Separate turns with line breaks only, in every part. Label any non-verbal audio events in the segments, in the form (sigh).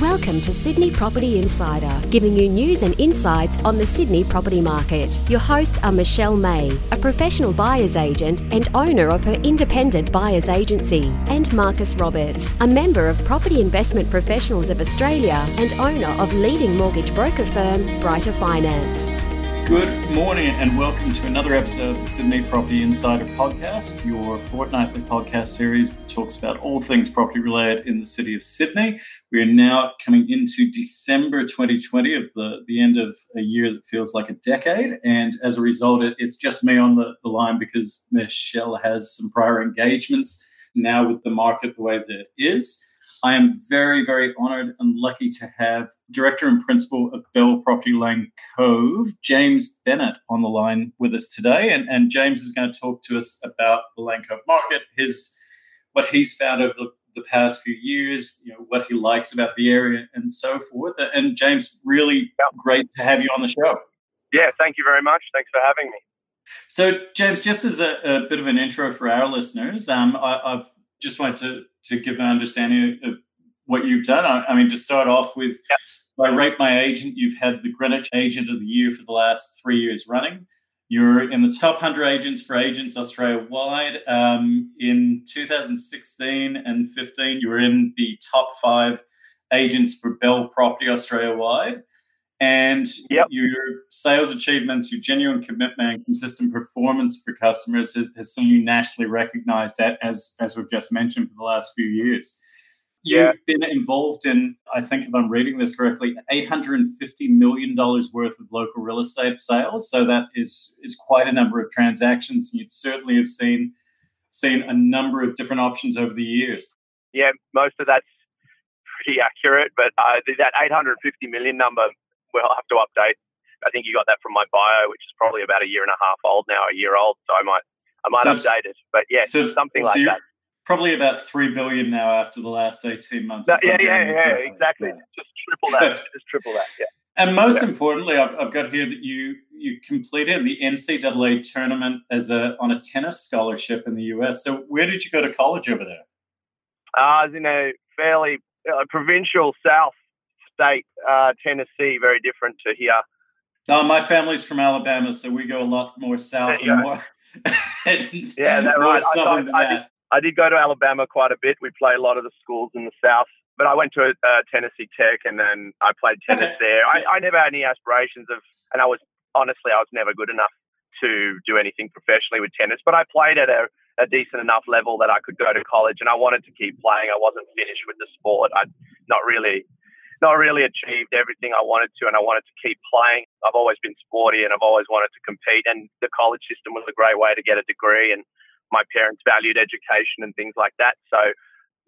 Welcome to Sydney Property Insider, giving you news and insights on the Sydney property market. Your hosts are Michelle May, a professional buyer's agent and owner of her independent buyer's agency, and Marcus Roberts, a member of Property Investment Professionals of Australia and owner of leading mortgage broker firm Brighter Finance.
Good morning and welcome to another episode of the Sydney Property Insider podcast, your fortnightly podcast series that talks about all things property related in the city of Sydney. We are now coming into December 2020 of the, the end of a year that feels like a decade. And as a result, it, it's just me on the, the line because Michelle has some prior engagements now with the market the way that it is. I am very, very honored and lucky to have Director and Principal of Belle Property Lane Cove, James Bennett, on the line with us today. And, and James is going to talk to us about the Lane Cove market, his what he's found over the, the past few years, you know, what he likes about the area and so forth. And James, really great to have you on the show.
Yeah, thank you very much. Thanks for having me.
So, James, just as a, a bit of an intro for our listeners, um, I, have just wanted to to give an understanding of what you've done. I, I mean, to start off with, yep. by Rate My Agent, you've had the Greenwich Agent of the Year for the last three years running. You're in the top 100 agents for agents Australia wide. Um, in 2016 and 15, you were in the top five agents for Belle Property Australia wide. And yep. your sales achievements, your genuine commitment and consistent performance for customers has, has seen you nationally recognized that as, as we've just mentioned for the last few years. You've been involved in, I think if I'm reading this correctly, $850 million worth of local real estate sales. So that is is quite a number of transactions. You'd certainly have seen seen a number of different options over the years.
Yeah, most of that's pretty accurate, but uh, that 850 million number we'll have to update. I think you got that from my bio, which is probably about a year and a half old now, a year old. So I might I might so update it. But yeah, so, something so like that.
Probably about three billion now after the last eighteen months. No,
yeah, yeah, yeah, exactly. Yeah. Just triple that. (laughs) just triple that. Yeah.
And most yeah. importantly, I've, I've, got here that you you completed the NCAA tournament as a on a tennis scholarship in the US. So where did you go to college over there?
Uh, I was in a fairly uh, provincial South state, uh, Tennessee, very different to here.
No, my family's from Alabama, so we go a lot more south and more.
and (laughs) yeah, that's right. I, did, I, did, go to Alabama quite a bit. We play a lot of the schools in the south, but I went to uh, Tennessee Tech, and then I played tennis okay. there. I, I never had any aspirations of, and I was honestly, I was never good enough to do anything professionally with tennis, but I played at a, a decent enough level that I could go to college, and I wanted to keep playing. I wasn't finished with the sport. I not really not really achieved everything I wanted to, and I wanted to keep playing. I've always been sporty, and I've always wanted to compete. And the college system was a great way to get a degree, and my parents valued education and things like that. So,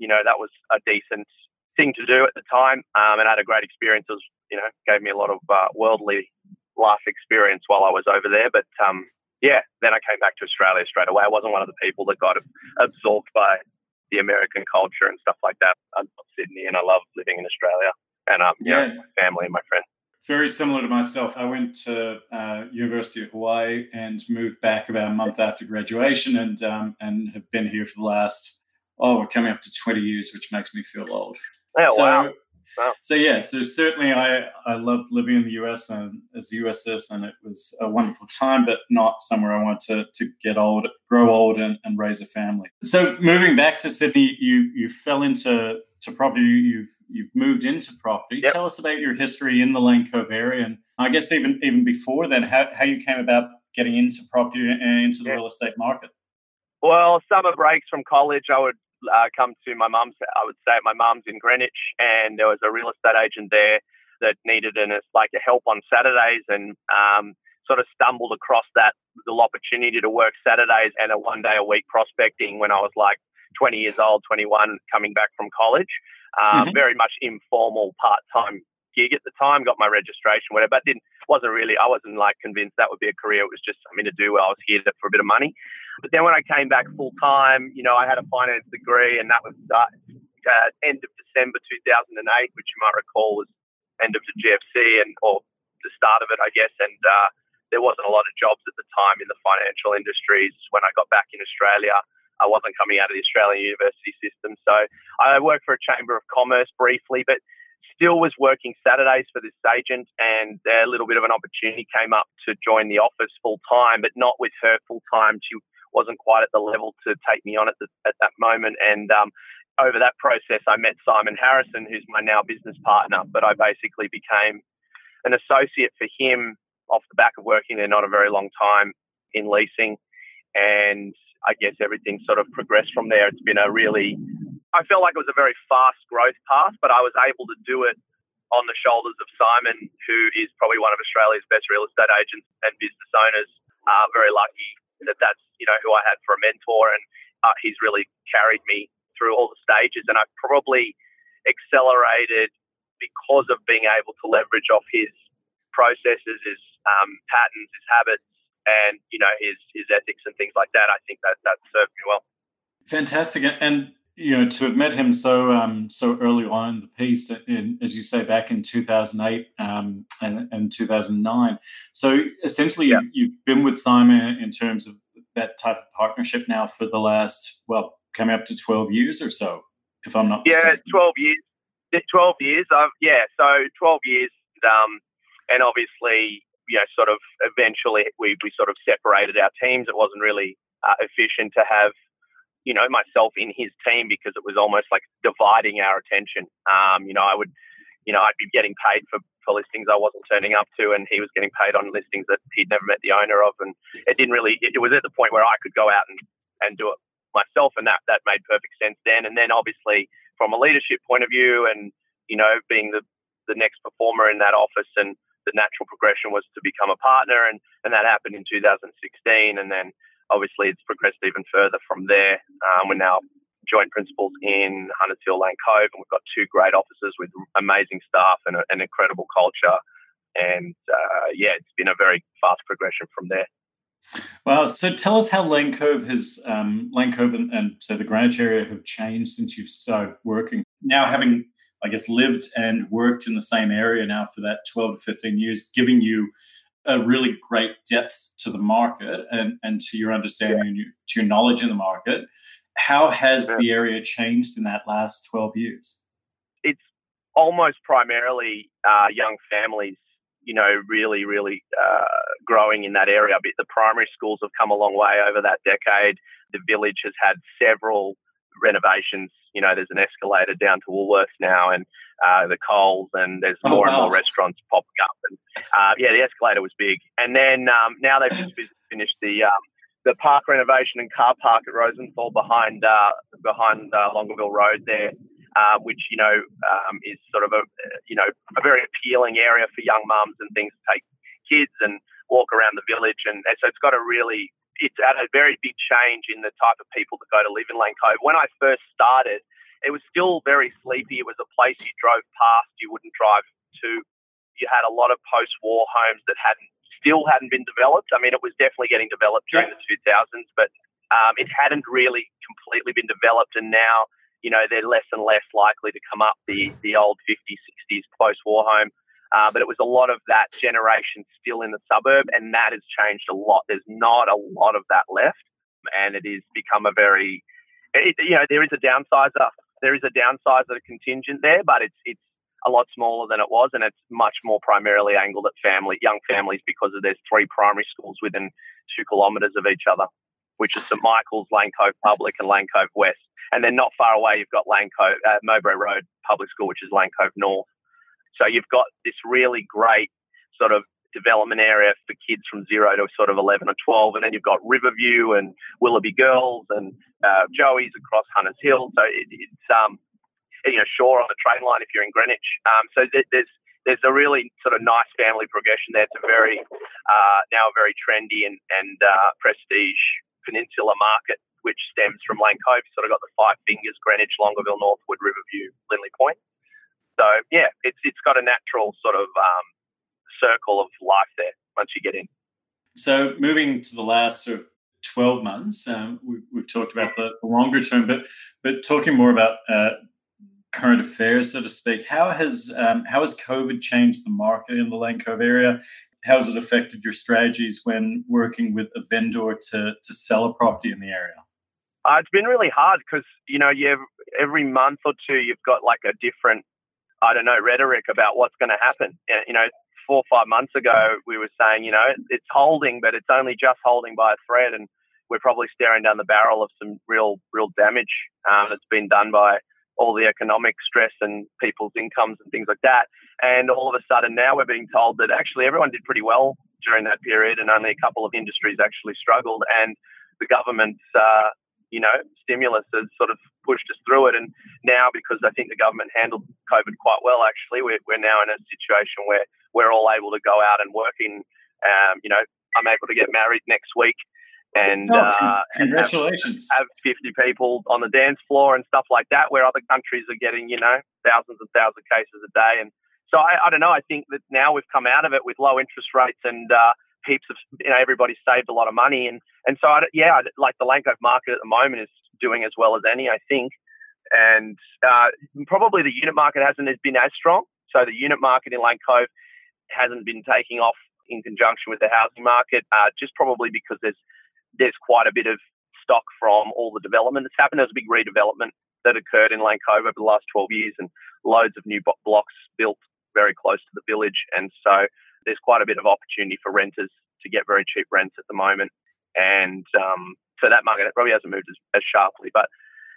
you know, that was a decent thing to do at the time, um, and I had a great experience. It was, you know, gave me a lot of uh, worldly life experience while I was over there. But um, yeah, then I came back to Australia straight away. I wasn't one of the people that got absorbed by the American culture and stuff like that. I love Sydney and I love living in Australia and um, yeah, know, my family and my friends.
Very similar to myself. I went to uh, University of Hawaii and moved back about a month after graduation, and um, and have been here for the last oh, we're coming up to twenty years, which makes me feel old.
Oh so, wow. Wow.
So yeah, so certainly I, I loved living in the US and as a US citizen, it was a wonderful time, but not somewhere I want to, to get old, grow old and, and raise a family. So moving back to Sydney, you you fell into to property. You've you've moved into property. Yep. Tell us about your history in the Lane Cove area, and I guess even even before then, how, how you came about getting into property and into the real estate market.
Well, summer breaks from college, I would uh, come to my mum's. I would stay at my mum's in Greenwich, and there was a real estate agent there that needed an like a help on Saturdays, and um, sort of stumbled across that little opportunity to work Saturdays and a one day a week prospecting when I was like 20 years old, 21, coming back from college. Um, mm-hmm. Very much informal part time gig at the time. Got my registration, whatever. But didn't wasn't really. I wasn't like convinced that would be a career. It was just something to do. I was here for a bit of money. But then when I came back full time, you know, I had a finance degree, and that was uh, uh, end of December 2008, which you might recall was end of the GFC and or the start of it, I guess. And uh, there wasn't a lot of jobs at the time in the financial industries. When I got back in Australia, I wasn't coming out of the Australian university system. So I worked for a chamber of commerce briefly, but still was working Saturdays for this agent, and a little bit of an opportunity came up to join the office full time, but not with her full time. She wasn't quite at the level to take me on at, the, at that moment. And um, over that process, I met Simon Harrison, who's my now business partner. But I basically became an associate for him off the back of working there not a very long time in leasing. And I guess everything sort of progressed from there. It's been a really, I felt like it was a very fast growth path, but I was able to do it on the shoulders of Simon, who is probably one of Australia's best real estate agents and business owners. Uh, very lucky that that's you know who I had for a mentor, and uh, he's really carried me through all the stages. And I've probably accelerated because of being able to leverage off his processes, his um, patterns, his habits, and you know his his ethics and things like that. I think that that served me well.
Fantastic, and you know to have met him so um, so early on in the piece, in, as you say, back in 2008 um, and, and 2009. So essentially, yeah. you've, been with Simon in terms of that type of partnership now for the last well, coming up to 12 years or so, if I'm not
yeah,
mistaken.
12 years. 12 years. I've, yeah, so 12 years. Um, and obviously, you know, sort of eventually we, we sort of separated our teams. It wasn't really uh, efficient to have, you know, myself in his team because it was almost like dividing our attention. Um, you know, I would, you know, I'd be getting paid for, for listings I wasn't turning up to, and he was getting paid on listings that he'd never met the owner of. And it didn't really, it, it was at the point where I could go out and, and do it myself, and that, that made perfect sense then. And then obviously, from a leadership point of view, and, you know, being the, the next performer in that office and the natural progression was to become a partner, and, and that happened in 2016. And then obviously it's progressed even further from there. Um, we're now joint principals in Hunters Hill Lane Cove, and we've got two great offices with amazing staff and a, an incredible culture. And uh, yeah, it's been a very fast progression from there.
Well, So tell us how Lane Cove has, um, Lane Cove and, and so the Greenwich area have changed since you've started working. Now, having I guess, lived and worked in the same area now for that 12 to 15 years, giving you a really great depth to the market and, and to your understanding and your, to your knowledge in the market. How has yeah. the area changed in that last 12 years?
It's almost primarily uh, young families, you know, really, really uh, growing in that area. But the primary schools have come a long way over that decade. The village has had several renovations. You know, there's an escalator down to Woolworths now, and uh, the Coles, and there's oh, more wow. and more restaurants popping up. And uh, yeah, the escalator was big. And then um, now they've just finished the um, the park renovation and car park at Rosenthal behind uh, behind uh, Longueville Road there. Uh, which you know um, is sort of a you know a very appealing area for young mums and things to take kids and walk around the village, and, and so it's got a really it's had a very big change in the type of people that go to live in Lane Cove. When I first started, it was still very sleepy. It was a place you drove past, you wouldn't drive to. You had a lot of post-war homes that hadn't still hadn't been developed. I mean, it was definitely getting developed during the 2000s, but um, it hadn't really completely been developed. And now, you know, they're less and less likely to come up the the old 50s, 60s post-war home. Uh, but it was a lot of that generation still in the suburb, and that has changed a lot. There's not a lot of that left, and it has become a very, it, you know, there is a downsizer. There is a downsizer contingent there, but it's it's a lot smaller than it was, and it's much more primarily angled at family, young families, because of there's three primary schools within two kilometres of each other, which is St Michael's, Lane Cove Public, and Lane Cove West. And then not far away, you've got Lane Cove, uh, Mowbray Road Public School, which is Lane Cove North. So you've got this really great sort of development area for kids from zero to sort of 11 or 12. And then you've got Riverview and Willoughby Girls and uh, Joey's across Hunters Hill. So it, it's, um, you know, Shore on the train line if you're in Greenwich. Um, so there's, there's a really sort of nice family progression there. It's a very, uh, now a very trendy and, and uh, prestige peninsula market, which stems from Lane Cove. Sort of got the five fingers, Greenwich, Longueville, Northwood, Riverview, Linley Point. So yeah, it's it's got a natural sort of um, circle of life there once you get in.
So moving to the last sort of 12 months, um, we, have talked about the, longer term, but but talking more about uh, current affairs, so to speak, how has um, how has COVID changed the market in the Lane Cove area? How has it affected your strategies when working with a vendor to to sell a property in the area?
Uh, it's been really hard because you know you have, every month or two you've got like a different I don't know, rhetoric about what's going to happen. You know, four or five months ago, we were saying, you know, it's holding, but it's only just holding by a thread. And we're probably staring down the barrel of some real, real damage um, that's been done by all the economic stress and people's incomes and things like that. And all of a sudden now we're being told that actually everyone did pretty well during that period and only a couple of industries actually struggled. And the government's, uh, you know, stimulus has sort of pushed us through it. And now, because I think the government handled COVID quite well, actually, we're, we're now in a situation where we're all able to go out and work in, um, you know, I'm able to get married next week and
oh, uh, congratulations
and have, have, 50 people on the dance floor and stuff like that where other countries are getting you know thousands and thousands of cases a day. And so I, I don't know. I think that now we've come out of it with low interest rates and uh, heaps of you know everybody's saved a lot of money and and so I, yeah like the Lane Cove market at the moment is doing as well as any i think and uh, probably the unit market hasn't been as strong so the unit market in Lane hasn't been taking off in conjunction with the housing market, uh, just probably because there's there's quite a bit of stock from all the development that's happened. There's a big redevelopment that occurred in Lane over the last 12 years and loads of new blocks built very close to the village. And so there's quite a bit of opportunity for renters to get very cheap rents at the moment. And um, so that market probably hasn't moved as, as sharply. But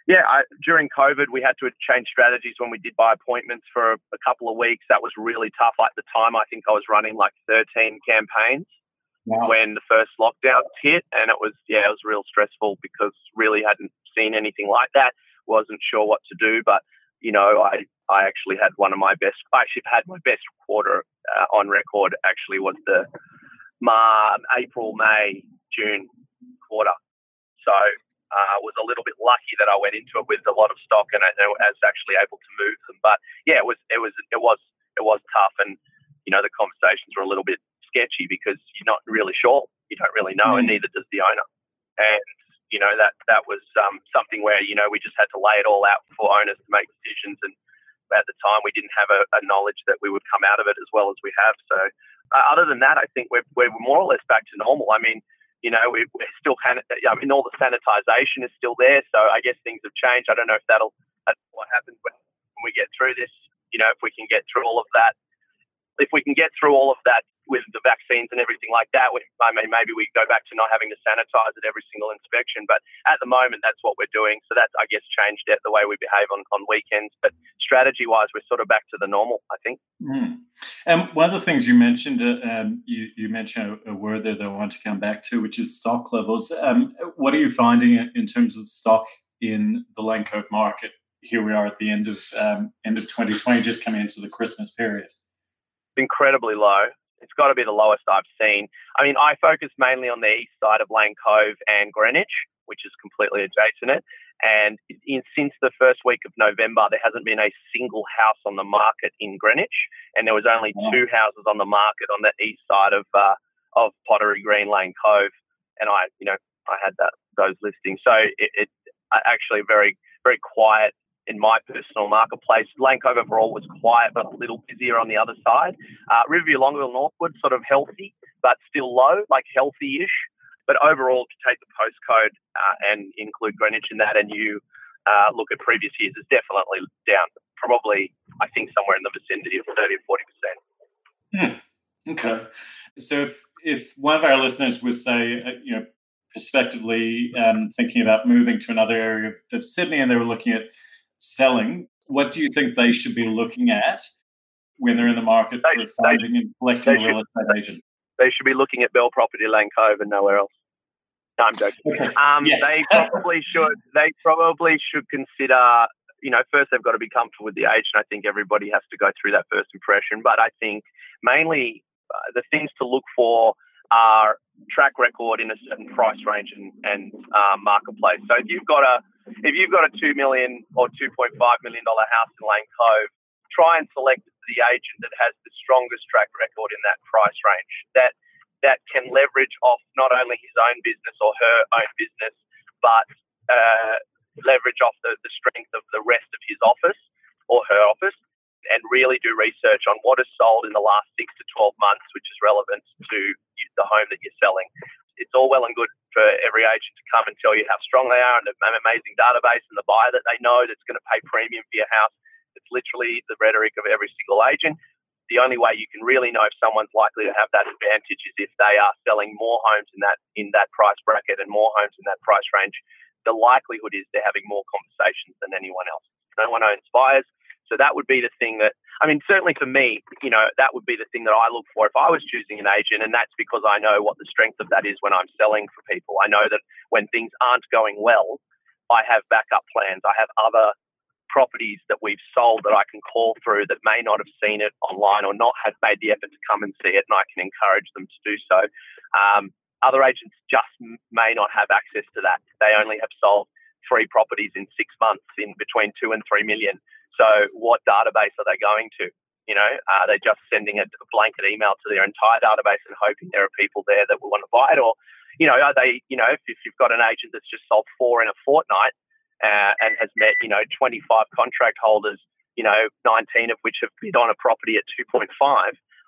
yeah, I, during COVID, we had to change strategies when we did buy appointments for a, a couple of weeks. That was really tough. At the time, I think I was running like 13 campaigns wow. when the first lockdown hit, and it was yeah, it was real stressful because really hadn't seen anything like that. wasn't sure what to do, but you know, I I actually had one of my best. I actually had my best quarter uh, on record. Actually, was the Ma, April, May, June quarter. So uh, was a little bit lucky that I went into it with a lot of stock and I, I was actually able to move them. But yeah, it was it was it was it was tough, and you know the conversations were a little bit sketchy because you're not really sure. You don't really know, mm. and neither does the owner. And you know that that was um, something where you know we just had to lay it all out for owners to make decisions. And at the time, we didn't have a, a knowledge that we would come out of it as well as we have. So uh, other than that, I think we're we're more or less back to normal. I mean. You know, we, we're still I mean, all the sanitization is still there. So I guess things have changed. I don't know if that'll, that's what happens when we get through this. You know, if we can get through all of that, if we can get through all of that with the vaccines and everything like that, we, I mean, maybe we go back to not having to sanitize at every single inspection. But at the moment, that's what we're doing. So that's, I guess, changed the way we behave on, on weekends. But strategy wise, we're sort of back to the normal, I think.
Mm. And one of the things you mentioned, uh, um, you, you mentioned a, word there that I want to come back to, which is stock levels. Um, what are you finding in terms of stock in the Lane Cove market? Here we are at the end of um, end of 2020, just coming into the Christmas period.
Incredibly low. It's got to be the lowest I've seen. I mean, I focus mainly on the east side of Lane Cove and Greenwich, which is completely adjacent it. And in, since the first week of November, there hasn't been a single house on the market in Greenwich, and there was only two houses on the market on the east side of uh, of Pottery Green Lane Cove. And I, you know, I had that those listings. So it, it actually very very quiet in my personal marketplace. Lane overall was quiet, but a little busier on the other side. Uh, Riverview Longueville Northwood, sort of healthy, but still low, like healthy ish. But overall, to take the postcode uh, and include Greenwich in that, and you uh, look at previous years, it's definitely down. Probably, I think, somewhere in the vicinity of 30 or
40%. Hmm. Okay. So if, if one of our listeners was, say, uh, you know, prospectively um, thinking about moving to another area of Sydney and they were looking at selling, what do you think they should be looking at when they're in the market they, for finding they, and collecting a real estate agent?
They should be looking at Belle Property Lane Cove and nowhere else. No, I'm joking. Okay. Um, yes. they (laughs) probably should. They probably should consider. You know, first they've got to be comfortable with the agent. I think everybody has to go through that first impression. But I think mainly uh, the things to look for are track record in a certain price range and, and uh, marketplace. So if you've got a if you've got a two million or two point five million dollar house in Lane Cove, try and select the agent that has the strongest track record in that price range. That that can leverage off not only his own business or her own business, but uh, leverage off the, the strength of the rest of his office or her office and really do research on what is sold in the last six to 12 months, which is relevant to the home that you're selling. It's all well and good for every agent to come and tell you how strong they are and an amazing database and the buyer that they know that's going to pay premium for your house. It's literally the rhetoric of every single agent. The only way you can really know if someone's likely to have that advantage is if they are selling more homes in that in that price bracket and more homes in that price range. The likelihood is they're having more conversations than anyone else. No one owns buyers. So that would be the thing that, I mean, certainly for me, you know, that would be the thing that I look for if I was choosing an agent. And that's because I know what the strength of that is when I'm selling for people. I know that when things aren't going well, I have backup plans. I have other properties that we've sold that I can call through that may not have seen it online or not have made the effort to come and see it, and I can encourage them to do so. Um, other agents just may not have access to that. They only have sold three properties in six months in between two and three million. So, what database are they going to? You know, are they just sending a blanket email to their entire database and hoping there are people there that will want to buy it? Or, you know, are they, you know, if, if you've got an agent that's just sold four in a fortnight uh, and has met, you know, 25 contract holders, you know, 19 of which have bid on a property at 2.5,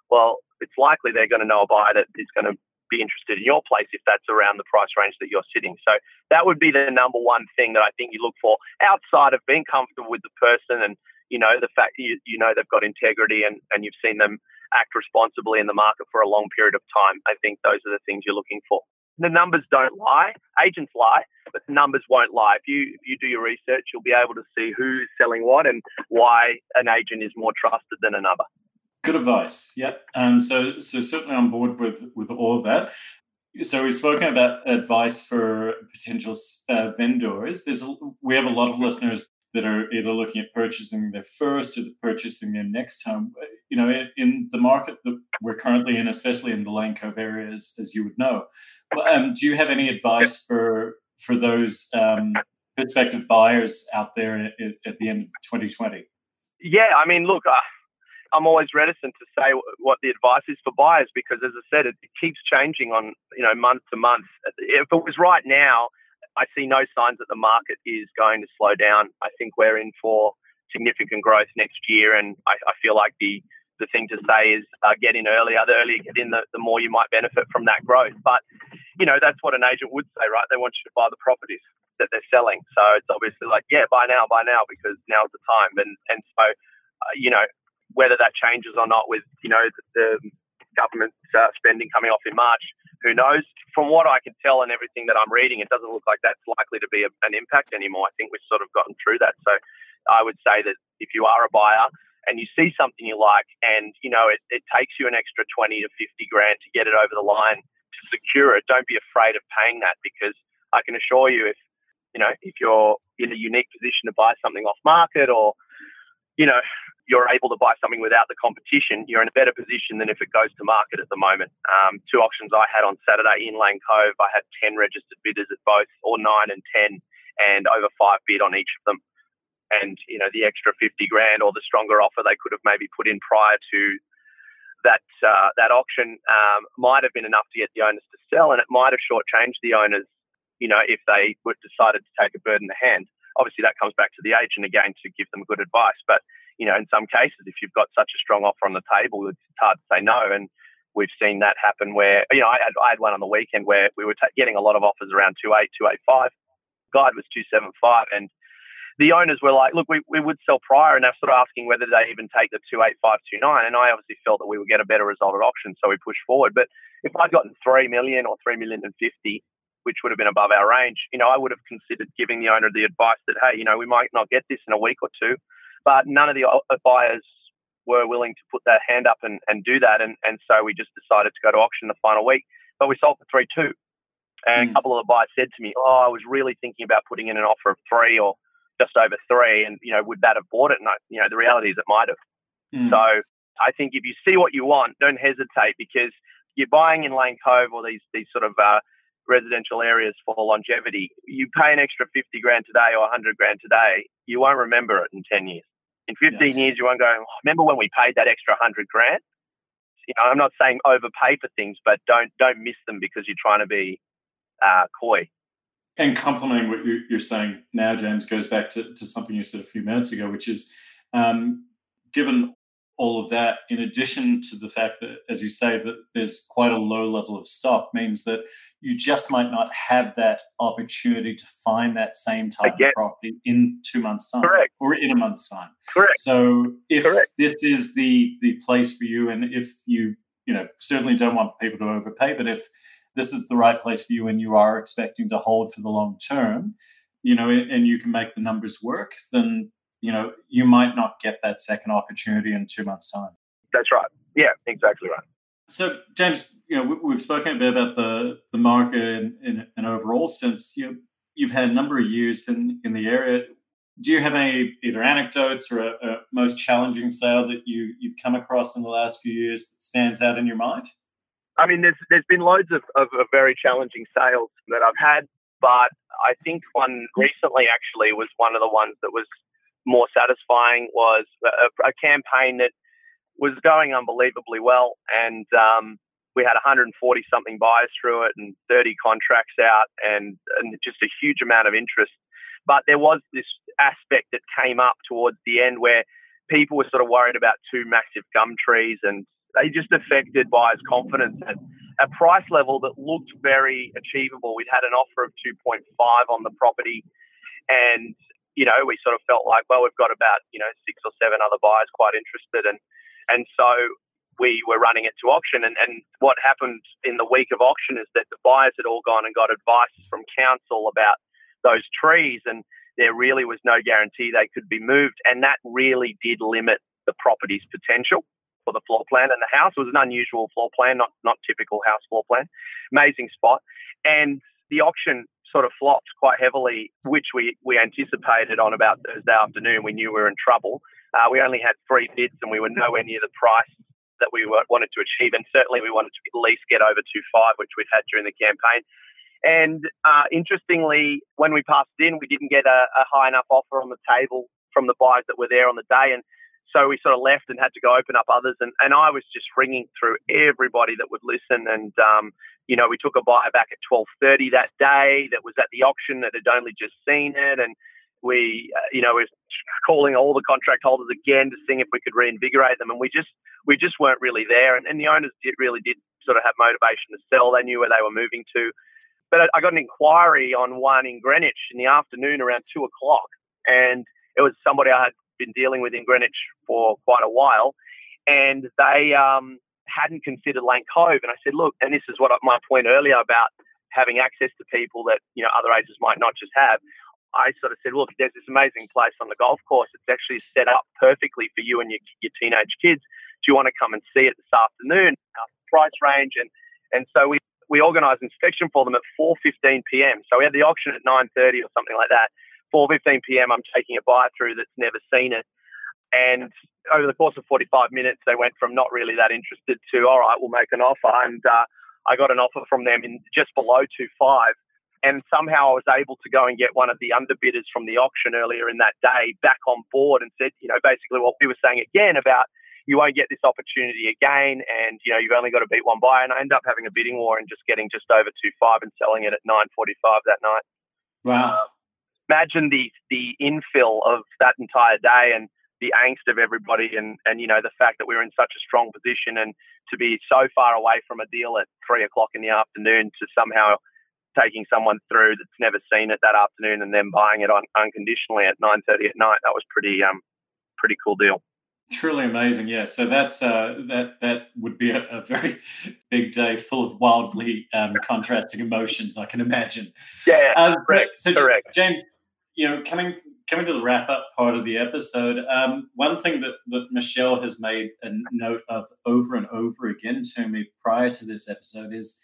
well, it's likely they're going to know a buyer that is going to be interested in your place if that's around the price range that you're sitting. So that would be the number one thing that I think you look for outside of being comfortable with the person and you know the fact you, you know they've got integrity and, and you've seen them act responsibly in the market for a long period of time. I think those are the things you're looking for. The numbers don't lie. Agents lie, but the numbers won't lie. If you if you do your research, you'll be able to see who's selling what and why an agent is more trusted than another.
Good advice. Yep. Um, so, so certainly on board with with all of that. So we've spoken about advice for potential uh, vendors. There's a, we have a lot of listeners that are either looking at purchasing their first or the purchasing their next home. You know, in, in the market that we're currently in, especially in the Lane Cove areas, as you would know. Um, do you have any advice for for those um, prospective buyers out there at, at, the end of 2020?
Yeah, I mean, look. Uh, I'm always reticent to say what the advice is for buyers because, as I said, it, keeps changing on you know month to month. If it was right now, I see no signs that the market is going to slow down. I think we're in for significant growth next year, and I, I feel like the the thing to say is uh, get in earlier. The earlier you get in, the, the more you might benefit from that growth. But you know that's what an agent would say, right? They want you to buy the properties that they're selling. So it's obviously like, yeah, buy now, buy now, because now's the time. And and so, uh, you know, whether that changes or not with you know the, the government uh, spending coming off in March, who knows? From what I can tell and everything that I'm reading, it doesn't look like that's likely to be a, an impact anymore. I think we've sort of gotten through that. So I would say that if you are a buyer and you see something you like and you know it, it takes you an extra 20 to 50 grand to get it over the line to secure it, don't be afraid of paying that because I can assure you if you know if you're in a unique position to buy something off market or you know you're able to buy something without the competition, you're in a better position than if it goes to market at the moment. Um, two auctions I had on Saturday in Lane Cove, I had 10 registered bidders at both, or nine and 10, and over five bid on each of them. And, you know, the extra 50 grand or the stronger offer they could have maybe put in prior to that uh, that auction um, might have been enough to get the owners to sell, and it might have shortchanged the owners, you know, if they decided to take a bird in the hand. Obviously, that comes back to the agent again to give them good advice. But you know, in some cases, if you've got such a strong offer on the table, it's hard to say no. And we've seen that happen where, you know, I had, I had one on the weekend where we were t- getting a lot of offers around 28, 285. Guide was 275. And the owners were like, look, we, we would sell prior. And they're sort of asking whether they even take the 285, 29. And I obviously felt that we would get a better result at auction. So we pushed forward. But if I'd gotten 3 million or 3 million and 50, which would have been above our range, you know, I would have considered giving the owner the advice that, hey, you know, we might not get this in a week or two but none of the uh, buyers were willing to put their hand up and, and do that. And, and so we just decided to go to auction the final week. But we sold for 3 2. And mm. a couple of the buyers said to me, Oh, I was really thinking about putting in an offer of three or just over three. And, you know, would that have bought it? And, I, you know, the reality is it might have. Mm. So I think if you see what you want, don't hesitate because you're buying in Lane Cove or these, these sort of uh, residential areas for longevity. You pay an extra 50 grand today or 100 grand today, you won't remember it in 10 years. In 15 yes. years, you won't go, oh, remember when we paid that extra 100 grand? You know, I'm not saying overpay for things, but don't don't miss them because you're trying to be uh, coy.
And complementing what you're saying now, James, goes back to, to something you said a few minutes ago, which is um, given all of that, in addition to the fact that, as you say, that there's quite a low level of stock, means that you just might not have that opportunity to find that same type of property in two months' time
Correct.
or in a month's time.
Correct.
So if
Correct.
this is the the place for you, and if you you know certainly don't want people to overpay, but if this is the right place for you and you are expecting to hold for the long term, you know, and you can make the numbers work, then you know you might not get that second opportunity in two months' time.
That's right. Yeah, exactly right.
So, James, you know, we, have spoken a bit about the the market and, in an overall since You know, you've had a number of years in in the area. Do you have any either anecdotes or a, a most challenging sale that you you've come across in the last few years that stands out in your mind?
I mean, there's there's been loads of, of, of very challenging sales that I've had, but I think one recently actually was one of the ones that was more satisfying. Was a, a campaign that was going unbelievably well, and um, we had 140 something buyers through it and 30 contracts out, and, and just a huge amount of interest. But there was this aspect that came up towards the end where people were sort of worried about two massive gum trees, and they just affected buyers' confidence at a price level that looked very achievable. We'd had an offer of 2.5 on the property, and you know, we sort of felt like, well, we've got about, you know, six or seven other buyers quite interested. And and so we were running it to auction. And, and what happened in the week of auction is that the buyers had all gone and got advice from council about those trees. And there really was no guarantee they could be moved. And that really did limit the property's potential for the floor plan. And the house was an unusual floor plan, not, not typical house floor plan. Amazing spot. And the auction sort of flopped quite heavily, which we, we anticipated on about Thursday afternoon. We knew we were in trouble. Uh, we only had three bids and we were nowhere near the price that we wanted to achieve. And certainly we wanted to at least get over 2.5, which we'd had during the campaign. And uh, interestingly, when we passed in, we didn't get a, a, high enough offer on the table from the buyers that were there on the day. And so we sort of left and had to go open up others. And, and I was just ringing through everybody that would listen. And, um, you know, we took a buyer back at 12.30 that day that was at the auction that had only just seen it. And we, uh, you know, we're calling all the contract holders again to see if we could reinvigorate them, and we just we just weren't really there. And, and the owners did really did sort of have motivation to sell. They knew where they were moving to. But I got an inquiry on one in Greenwich in the afternoon around two o'clock, and it was somebody I had been dealing with in Greenwich for quite a while, and they um, hadn't considered Lane Cove. And I said, look, and this is what my point earlier about having access to people that you know other agents might not just have. I sort of said, look, there's this amazing place on the golf course. It's actually set up perfectly for you and your, your teenage kids. Do you want to come and see it this afternoon? Our price range. And, and so we, we organised inspection for them at 4.15 p.m. So we had the auction at 9.30 or something like that. 4.15 p.m., I'm taking a buyer through that's never seen it. And over the course of 45 minutes, they went from not really that interested to, all right, we'll make an offer. And uh, I got an offer from them in just below 2.5 and somehow I was able to go and get one of the underbidders from the auction earlier in that day back on board and said, you know, basically what we were saying again about you won't get this opportunity again and, you know, you've only got to beat one buyer. And I ended up having a bidding war and just getting just over 2.5 and selling it at 9.45 that night.
Wow. Uh,
imagine the, the infill of that entire day and the angst of everybody and, and, you know, the fact that we were in such a strong position and to be so far away from a deal at three o'clock in the afternoon to somehow – taking someone through that's never seen it that afternoon and then buying it on unconditionally at 9:30 at night. That was pretty um pretty cool deal.
Truly amazing, yeah. So that's uh, that that would be a, a very (laughs) big day, full of wildly um, (laughs) contrasting emotions. I can imagine.
Yeah, um, correct.
So,
correct.
James, you know, coming coming to the wrap up part of the episode, um, one thing that, that Michelle has made a note of over and over again to me prior to this episode is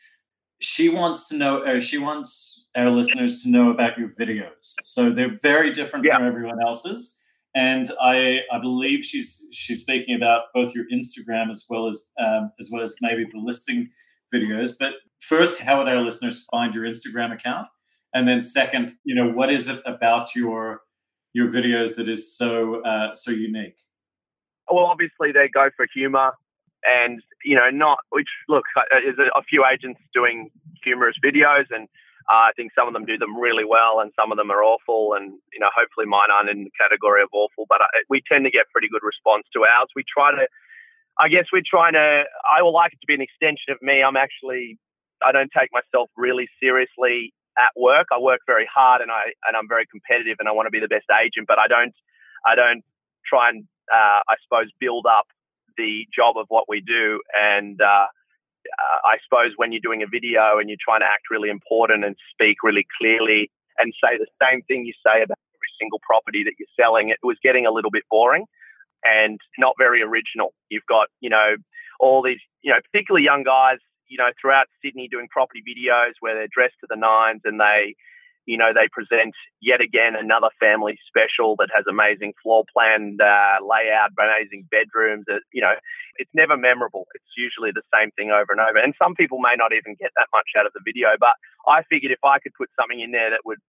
she wants to know, or she wants our listeners to know about your videos. So they're very different yeah. from everyone else's. And I, I believe she's she's speaking about both your Instagram as well as um, as well as maybe the listing videos. But first, how would our listeners find your Instagram account? And then second, you know, what is it about your your videos that is so uh, so unique?
Well, obviously they go for humor and you know, not which look, uh, there's a, a few agents doing humorous videos, and uh, I think some of them do them really well, and some of them are awful, and you know, hopefully mine aren't in the category of awful, but I, uh, we tend to get pretty good response to ours. We try to, I guess, we're trying to. I would like it to be an extension of me. I'm actually I don't take myself really seriously at work. I work very hard and I and I'm very competitive and I want to be the best agent, but I don't I don't try and uh, I suppose build up the job of what we do. And uh, uh, I suppose when you're doing a video and you're trying to act really important and speak really clearly and say the same thing you say about every single property that you're selling, it was getting a little bit boring and not very original. You've got you know all these you know particularly young guys you know, throughout Sydney doing property videos where they're dressed to the nines and they, you know, they present yet again another family special that has amazing floor plan uh, layout, amazing bedrooms. That, you know, it's never memorable. It's usually the same thing over and over. And some people may not even get that much out of the video, but I figured if I could put something in there that would,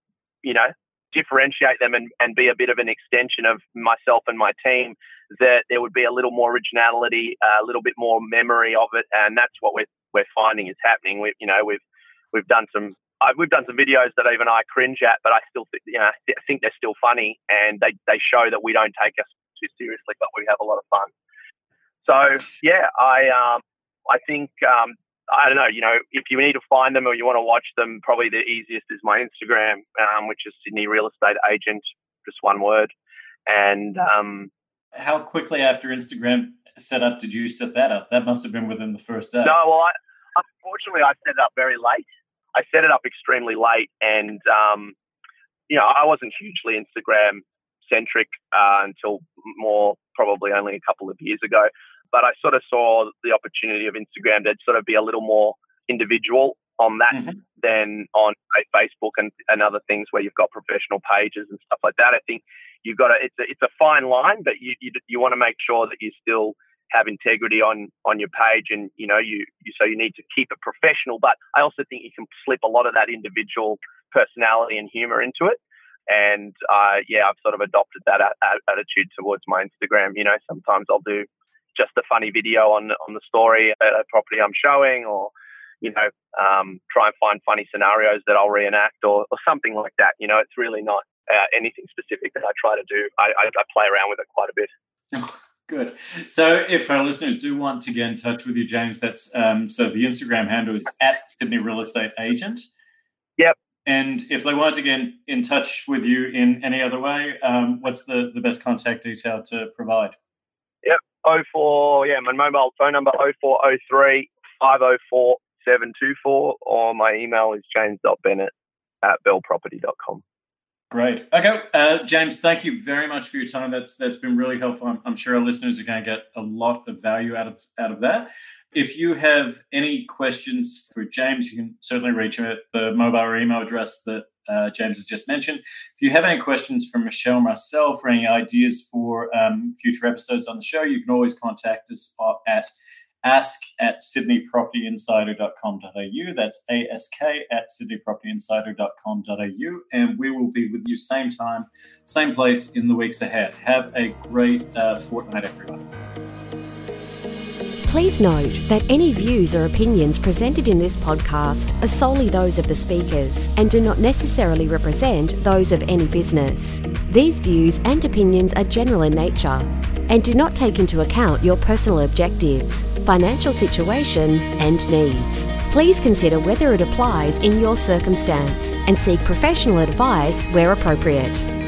you know, differentiate them and, and be a bit of an extension of myself and my team, that there would be a little more originality, a little bit more memory of it, and that's what we're we're finding is happening. We, you know, we've we've done some uh, we've done some videos that even I cringe at, but I still think you know I think they're still funny and they they show that we don't take us too seriously, but we have a lot of fun. So yeah, I um I think um I don't know, you know, if you need to find them or you want to watch them, probably the easiest is my Instagram, um, which is Sydney Real Estate Agent, just one word. And um,
how quickly after Instagram set up did you set that up? That must have been within the first day.
No, well, I, unfortunately, I set it up very late. I set it up extremely late, and um, you know, I wasn't hugely Instagram centric uh, until more probably only a couple of years ago. But I sort of saw the opportunity of Instagram to sort of be a little more individual on that mm-hmm. than on Facebook and, and other things where you've got professional pages and stuff like that. I think you've got a, it's a, it's a fine line, but you, you, you want to make sure that you still have integrity on on your page and you know you, you so you need to keep it professional. But i also think you can slip a lot of that individual personality and humor into it. And uh, yeah i've sort of adopted that a- a- attitude towards my instagram. You know sometimes i'll do just a funny video on on the story at a property i'm showing or you know um, try and find funny scenarios that i'll reenact or, or something like that. You know it's really not uh, anything specific that i try to do. I, I, I play around with it quite a bit
Good. So, if our listeners do want to get in touch with you, James, that's um, so the Instagram handle is at Sydney Real Estate Agent.
Yep.
And if they want to get in touch with you in any other way, um, what's the, the best contact detail to provide?
Yep. 04, yeah, my mobile phone number 0403 504 724, or my email is james.bennett at belleproperty.com.
Great. Okay, uh, James, thank you very much for your time. That's that's been really helpful. I'm, I'm sure our listeners are going to get a lot of value out of out of that. If you have any questions for James, you can certainly reach him at the mobile or email address that uh, James has just mentioned. If you have any questions for Michelle, myself, or any ideas for um, future episodes on the show, you can always contact us at ask at sydneypropertyinsider.com.au. That's ask at sydneypropertyinsider.com.au. And we will be with you same time, same place in the weeks ahead. Have a great uh, fortnight, everyone.
Please note that any views or opinions presented in this podcast are solely those of the speakers and do not necessarily represent those of any business. These views and opinions are general in nature and do not take into account your personal objectives, financial situation, and needs. Please consider whether it applies in your circumstance and seek professional advice where appropriate.